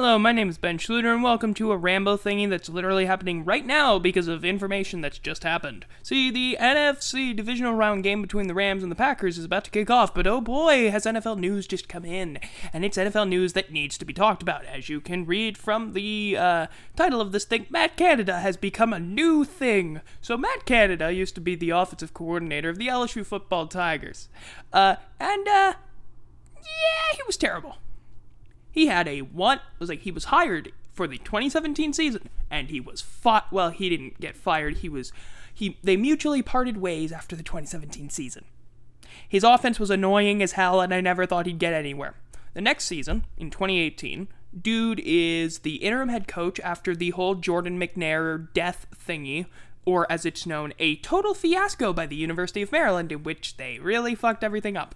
Hello, my name is Ben Schluter, and welcome to a Rambo thingy that's literally happening right now because of information that's just happened. See, the NFC divisional round game between the Rams and the Packers is about to kick off, but oh boy, has NFL news just come in. And it's NFL news that needs to be talked about. As you can read from the uh, title of this thing, Matt Canada has become a new thing. So, Matt Canada used to be the offensive coordinator of the LSU football Tigers. Uh, and, uh, yeah, he was terrible. He had a one it was like he was hired for the 2017 season and he was fought well he didn't get fired he was he they mutually parted ways after the 2017 season. His offense was annoying as hell and I never thought he'd get anywhere. The next season in 2018 dude is the interim head coach after the whole Jordan McNair death thingy or as it's known a total fiasco by the University of Maryland in which they really fucked everything up.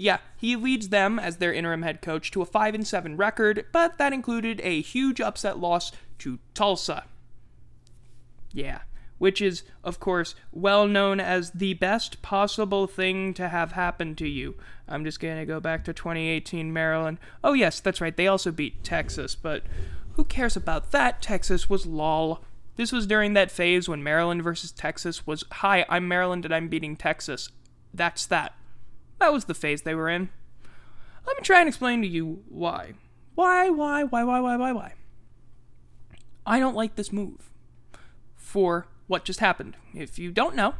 Yeah, he leads them as their interim head coach to a 5 and 7 record, but that included a huge upset loss to Tulsa. Yeah, which is, of course, well known as the best possible thing to have happened to you. I'm just going to go back to 2018 Maryland. Oh, yes, that's right, they also beat Texas, but who cares about that? Texas was lol. This was during that phase when Maryland versus Texas was, hi, I'm Maryland and I'm beating Texas. That's that. That was the phase they were in. Let me try and explain to you why. Why, why, why, why, why, why, why? I don't like this move for what just happened. If you don't know,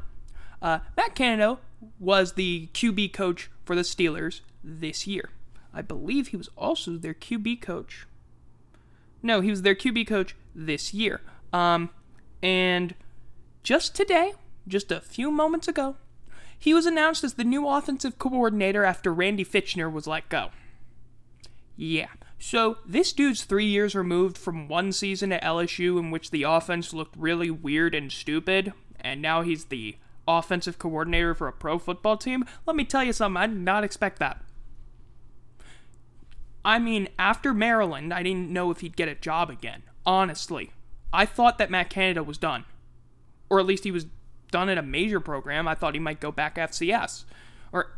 uh, Matt Canada was the QB coach for the Steelers this year. I believe he was also their QB coach. No, he was their QB coach this year. Um, and just today, just a few moments ago, he was announced as the new offensive coordinator after Randy Fichtner was let go. Yeah, so this dude's three years removed from one season at LSU in which the offense looked really weird and stupid, and now he's the offensive coordinator for a pro football team. Let me tell you something, I did not expect that. I mean, after Maryland, I didn't know if he'd get a job again. Honestly, I thought that Matt Canada was done. Or at least he was done at a major program, I thought he might go back FCS or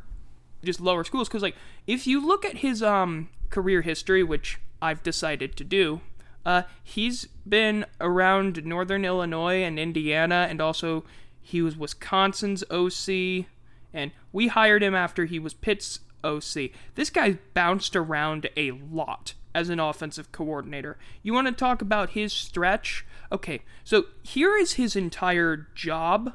just lower schools. Because like if you look at his um career history, which I've decided to do, uh, he's been around Northern Illinois and Indiana, and also he was Wisconsin's OC, and we hired him after he was Pitt's OC. This guy bounced around a lot as an offensive coordinator. You want to talk about his stretch? Okay, so here is his entire job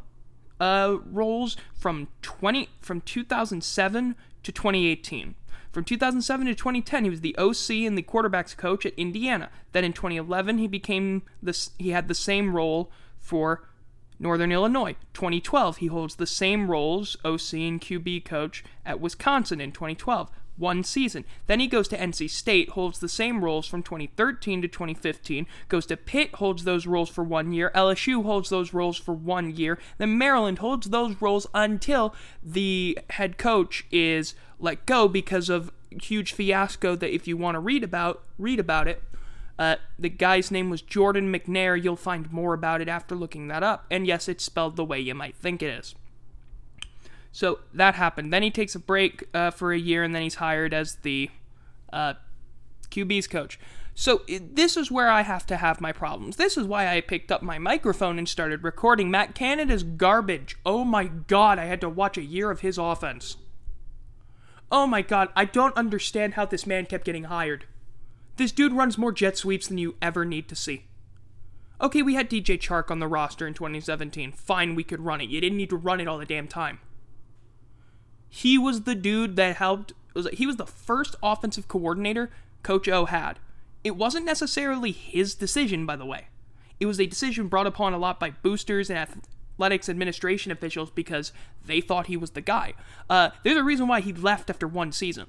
uh, roles from 20 from 2007 to 2018. From 2007 to 2010, he was the OC and the quarterbacks coach at Indiana. Then in 2011, he became this. He had the same role for Northern Illinois. 2012, he holds the same roles, OC and QB coach at Wisconsin in 2012 one season. Then he goes to NC State, holds the same roles from 2013 to 2015, goes to Pitt, holds those roles for one year, LSU holds those roles for one year, then Maryland holds those roles until the head coach is let go because of huge fiasco that if you want to read about, read about it. Uh, the guy's name was Jordan McNair. You'll find more about it after looking that up. And yes, it's spelled the way you might think it is. So that happened. Then he takes a break uh, for a year, and then he's hired as the uh, QB's coach. So this is where I have to have my problems. This is why I picked up my microphone and started recording. Matt Canada's garbage. Oh my god, I had to watch a year of his offense. Oh my god, I don't understand how this man kept getting hired. This dude runs more jet sweeps than you ever need to see. Okay, we had DJ Chark on the roster in 2017. Fine, we could run it. You didn't need to run it all the damn time. He was the dude that helped. Was, he was the first offensive coordinator Coach O had. It wasn't necessarily his decision, by the way. It was a decision brought upon a lot by boosters and athletics administration officials because they thought he was the guy. Uh, there's a reason why he left after one season.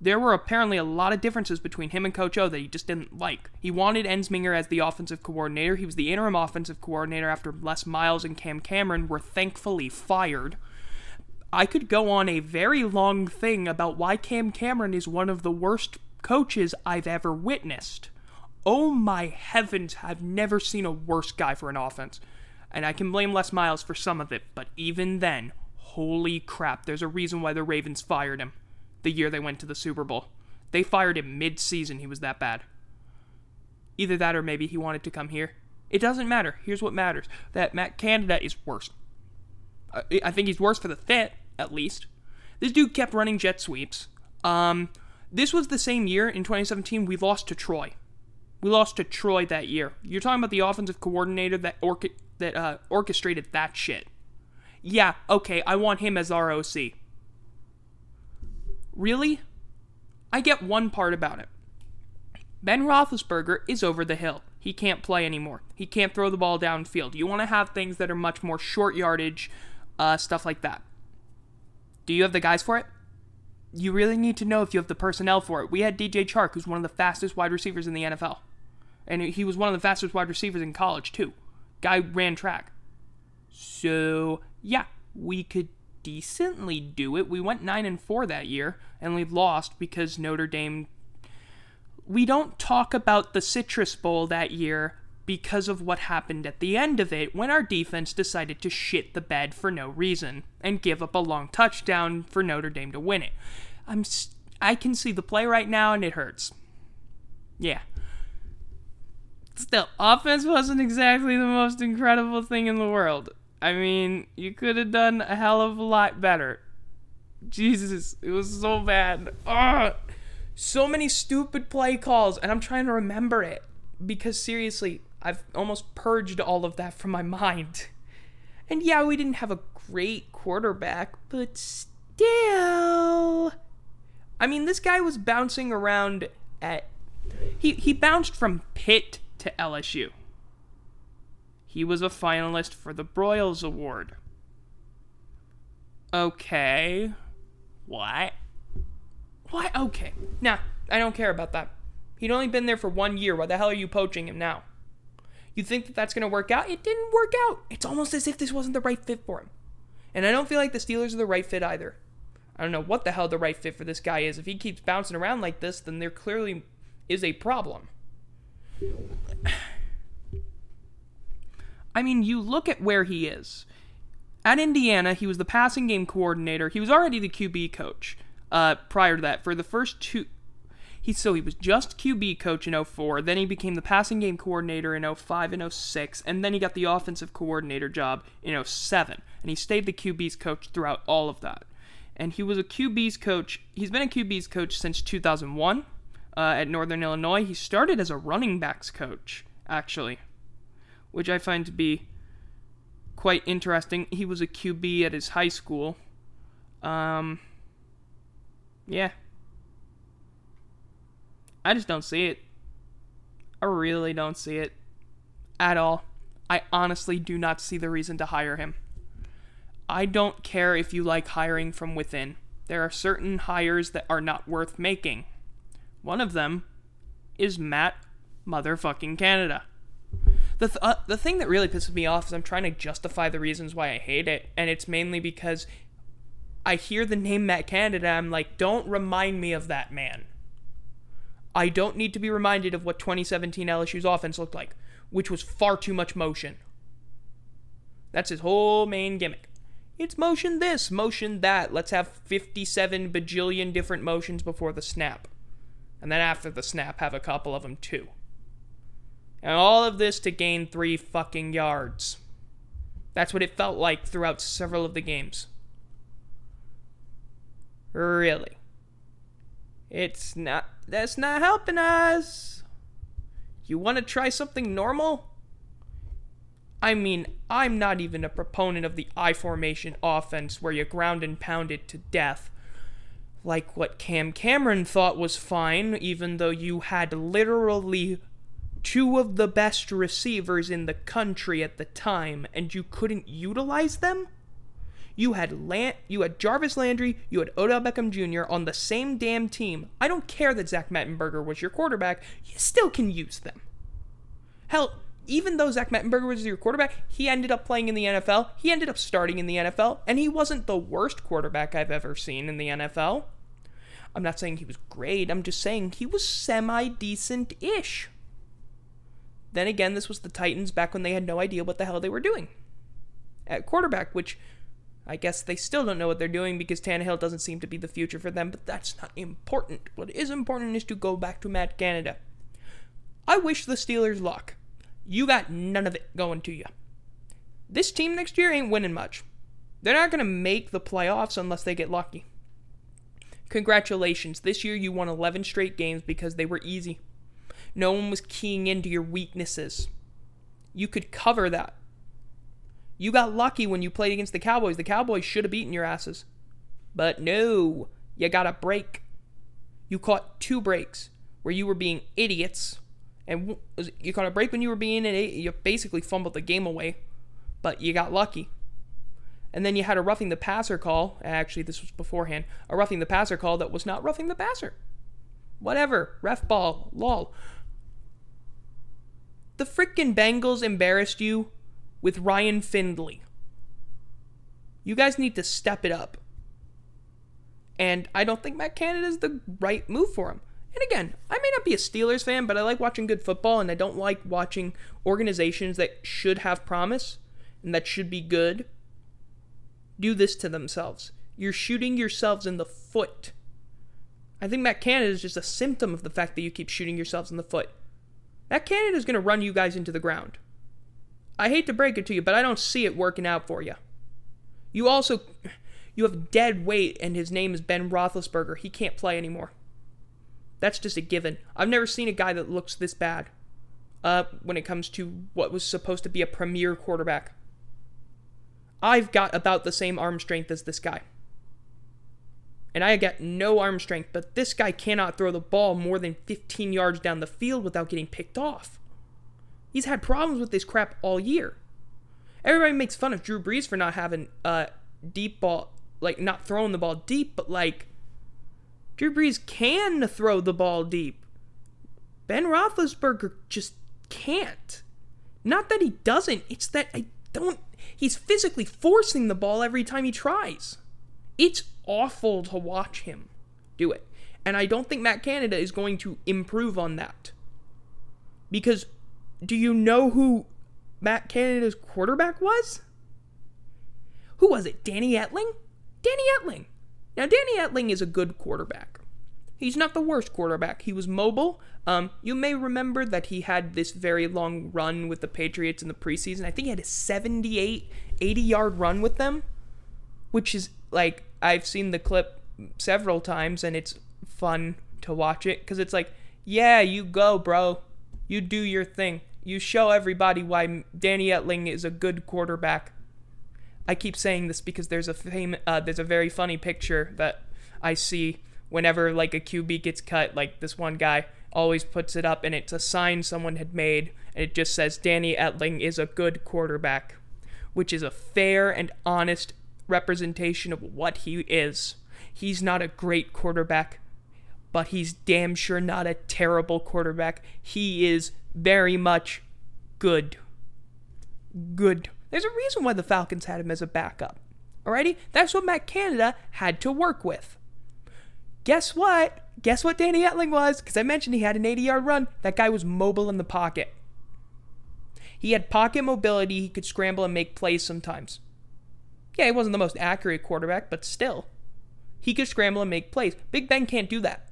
There were apparently a lot of differences between him and Coach O that he just didn't like. He wanted Ensminger as the offensive coordinator. He was the interim offensive coordinator after Les Miles and Cam Cameron were thankfully fired. I could go on a very long thing about why Cam Cameron is one of the worst coaches I've ever witnessed. Oh my heavens, I've never seen a worse guy for an offense. And I can blame Les Miles for some of it, but even then, holy crap, there's a reason why the Ravens fired him the year they went to the Super Bowl. They fired him mid season. He was that bad. Either that or maybe he wanted to come here. It doesn't matter. Here's what matters that Matt Canada is worse. I think he's worse for the fit, at least. This dude kept running jet sweeps. Um, this was the same year in 2017 we lost to Troy. We lost to Troy that year. You're talking about the offensive coordinator that that uh, orchestrated that shit. Yeah, okay, I want him as ROC. Really? I get one part about it. Ben Roethlisberger is over the hill. He can't play anymore. He can't throw the ball downfield. You want to have things that are much more short yardage, uh, stuff like that. Do you have the guys for it? You really need to know if you have the personnel for it. We had DJ Chark, who's one of the fastest wide receivers in the NFL. And he was one of the fastest wide receivers in college, too. Guy ran track. So, yeah, we could decently do it. We went 9 and 4 that year and we lost because Notre Dame we don't talk about the Citrus Bowl that year because of what happened at the end of it when our defense decided to shit the bed for no reason and give up a long touchdown for Notre Dame to win it. I'm I can see the play right now and it hurts. Yeah. Still, offense wasn't exactly the most incredible thing in the world. I mean, you could have done a hell of a lot better. Jesus, it was so bad. Ugh so many stupid play calls, and I'm trying to remember it because seriously, I've almost purged all of that from my mind. And yeah, we didn't have a great quarterback, but still. I mean, this guy was bouncing around at. He, he bounced from Pitt to LSU. He was a finalist for the Broyles Award. Okay. What? Why? Okay. Nah, I don't care about that. He'd only been there for one year. Why the hell are you poaching him now? You think that that's going to work out? It didn't work out. It's almost as if this wasn't the right fit for him. And I don't feel like the Steelers are the right fit either. I don't know what the hell the right fit for this guy is. If he keeps bouncing around like this, then there clearly is a problem. I mean, you look at where he is. At Indiana, he was the passing game coordinator. He was already the QB coach uh, prior to that. For the first two, he so he was just QB coach in 04, then he became the passing game coordinator in 05 and 06, and then he got the offensive coordinator job in 07, and he stayed the QB's coach throughout all of that. And he was a QB's coach. He's been a QB's coach since 2001 uh, at Northern Illinois. He started as a running backs coach, actually, which I find to be quite interesting. He was a QB at his high school. Um, yeah. I just don't see it. I really don't see it. At all. I honestly do not see the reason to hire him. I don't care if you like hiring from within. There are certain hires that are not worth making. One of them is Matt motherfucking Canada. The, th- uh, the thing that really pisses me off is I'm trying to justify the reasons why I hate it, and it's mainly because I hear the name Matt Canada, I'm like, don't remind me of that man. I don't need to be reminded of what 2017 LSU's offense looked like, which was far too much motion. That's his whole main gimmick. It's motion this, motion that. Let's have 57 bajillion different motions before the snap. And then after the snap, have a couple of them too. And all of this to gain three fucking yards. That's what it felt like throughout several of the games. Really. It's not, that's not helping us. You want to try something normal? I mean, I'm not even a proponent of the I formation offense where you ground and pound it to death. Like what Cam Cameron thought was fine, even though you had literally two of the best receivers in the country at the time and you couldn't utilize them? You had Lan- you had Jarvis Landry, you had Odell Beckham Jr. on the same damn team. I don't care that Zach Mettenberger was your quarterback. You still can use them. Hell, even though Zach Mettenberger was your quarterback, he ended up playing in the NFL. He ended up starting in the NFL, and he wasn't the worst quarterback I've ever seen in the NFL. I'm not saying he was great. I'm just saying he was semi decent ish. Then again, this was the Titans back when they had no idea what the hell they were doing at quarterback, which I guess they still don't know what they're doing because Tannehill doesn't seem to be the future for them, but that's not important. What is important is to go back to Matt Canada. I wish the Steelers luck. You got none of it going to you. This team next year ain't winning much. They're not going to make the playoffs unless they get lucky. Congratulations. This year you won 11 straight games because they were easy. No one was keying into your weaknesses. You could cover that. You got lucky when you played against the Cowboys. The Cowboys should have beaten your asses. But no, you got a break. You caught two breaks where you were being idiots. And you caught a break when you were being an idiot. You basically fumbled the game away. But you got lucky. And then you had a roughing the passer call. Actually, this was beforehand. A roughing the passer call that was not roughing the passer. Whatever. Ref ball. Lol. The freaking Bengals embarrassed you with Ryan Finley. You guys need to step it up. And I don't think Matt Canada is the right move for him. And again, I may not be a Steelers fan, but I like watching good football, and I don't like watching organizations that should have promise and that should be good do this to themselves. You're shooting yourselves in the foot. I think Matt Canada is just a symptom of the fact that you keep shooting yourselves in the foot. Matt Canada is going to run you guys into the ground. I hate to break it to you, but I don't see it working out for you. You also you have dead weight, and his name is Ben Roethlisberger. He can't play anymore. That's just a given. I've never seen a guy that looks this bad. Uh, when it comes to what was supposed to be a premier quarterback. I've got about the same arm strength as this guy. And I got no arm strength, but this guy cannot throw the ball more than 15 yards down the field without getting picked off. He's had problems with this crap all year. Everybody makes fun of Drew Brees for not having a deep ball, like not throwing the ball deep, but like Drew Brees can throw the ball deep. Ben Roethlisberger just can't. Not that he doesn't, it's that I don't. He's physically forcing the ball every time he tries. It's awful to watch him do it. And I don't think Matt Canada is going to improve on that. Because do you know who Matt Canada's quarterback was? Who was it? Danny Etling? Danny Etling. Now, Danny Etling is a good quarterback. He's not the worst quarterback. He was mobile. Um, you may remember that he had this very long run with the Patriots in the preseason. I think he had a 78, 80 yard run with them, which is like, I've seen the clip several times and it's fun to watch it because it's like, yeah, you go, bro. You do your thing. You show everybody why Danny Etling is a good quarterback. I keep saying this because there's a fam- uh, there's a very funny picture that I see whenever like a QB gets cut. Like this one guy always puts it up, and it's a sign someone had made, and it just says Danny Etling is a good quarterback, which is a fair and honest representation of what he is. He's not a great quarterback, but he's damn sure not a terrible quarterback. He is very much good. Good. There's a reason why the Falcons had him as a backup. Alrighty? That's what Matt Canada had to work with. Guess what? Guess what Danny Etling was? Because I mentioned he had an 80 yard run. That guy was mobile in the pocket. He had pocket mobility. He could scramble and make plays sometimes. Yeah, he wasn't the most accurate quarterback, but still. He could scramble and make plays. Big Ben can't do that.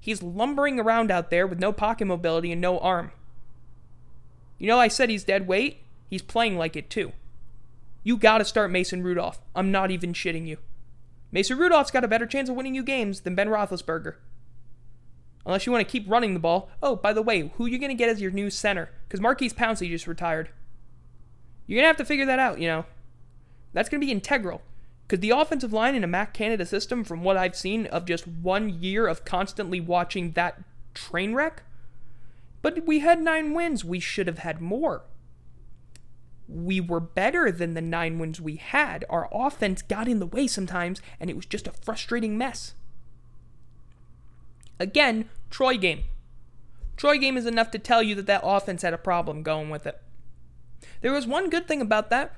He's lumbering around out there with no pocket mobility and no arm. You know, I said he's dead weight. He's playing like it too. You gotta start Mason Rudolph. I'm not even shitting you. Mason Rudolph's got a better chance of winning you games than Ben Roethlisberger. Unless you want to keep running the ball. Oh, by the way, who are you to get as your new center? Because Maurkice Pouncey just retired. You're to have to figure that out, you know. That's to be integral. Because the offensive line in a Matt Canada system, from what I've seen of just one year of constantly watching that train wreck, but we had nine wins. We should have had more. We were better than the nine wins we had. Our offense got in the way sometimes, and it was just a frustrating mess. Again, Troy game. Troy game is enough to tell you that that offense had a problem going with it. There was one good thing about that.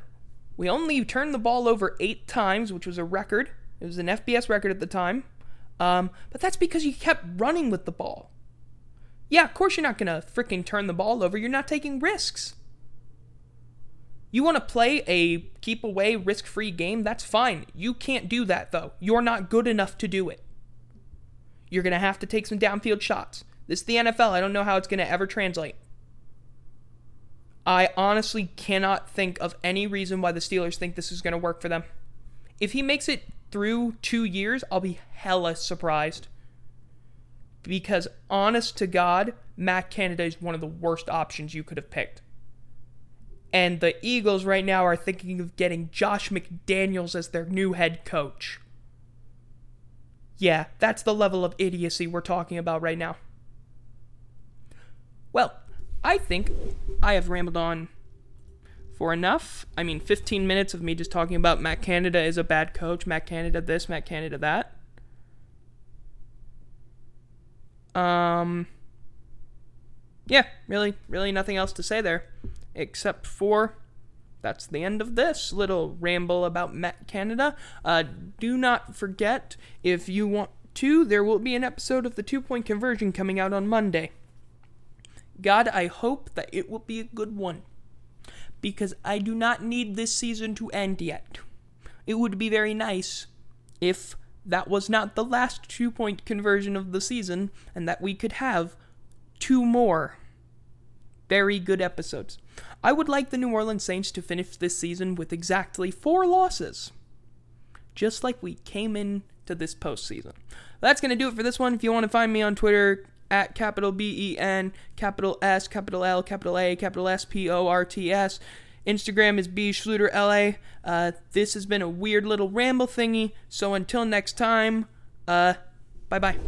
We only turned the ball over eight times, which was a record. It was an FBS record at the time. Um, but that's because you kept running with the ball. Yeah, of course you're not going to freaking turn the ball over. You're not taking risks. You want to play a keep away, risk free game? That's fine. You can't do that, though. You're not good enough to do it. You're going to have to take some downfield shots. This is the NFL. I don't know how it's going to ever translate. I honestly cannot think of any reason why the Steelers think this is going to work for them. If he makes it through two years, I'll be hella surprised. Because, honest to God, Matt Canada is one of the worst options you could have picked. And the Eagles right now are thinking of getting Josh McDaniels as their new head coach. Yeah, that's the level of idiocy we're talking about right now. Well, I think I have rambled on for enough. I mean, 15 minutes of me just talking about Matt Canada is a bad coach, Matt Canada this, Matt Canada that. Um, yeah, really, really nothing else to say there except for that's the end of this little ramble about Matt Canada. Uh, do not forget, if you want to, there will be an episode of the two point conversion coming out on Monday. God, I hope that it will be a good one. Because I do not need this season to end yet. It would be very nice if that was not the last two point conversion of the season and that we could have two more very good episodes. I would like the New Orleans Saints to finish this season with exactly four losses, just like we came in to this postseason. That's going to do it for this one. If you want to find me on Twitter, at capital B E N, capital S, capital L, capital A, capital S P O R T S. Instagram is B Schluter LA. Uh, this has been a weird little ramble thingy. So until next time, uh, bye bye.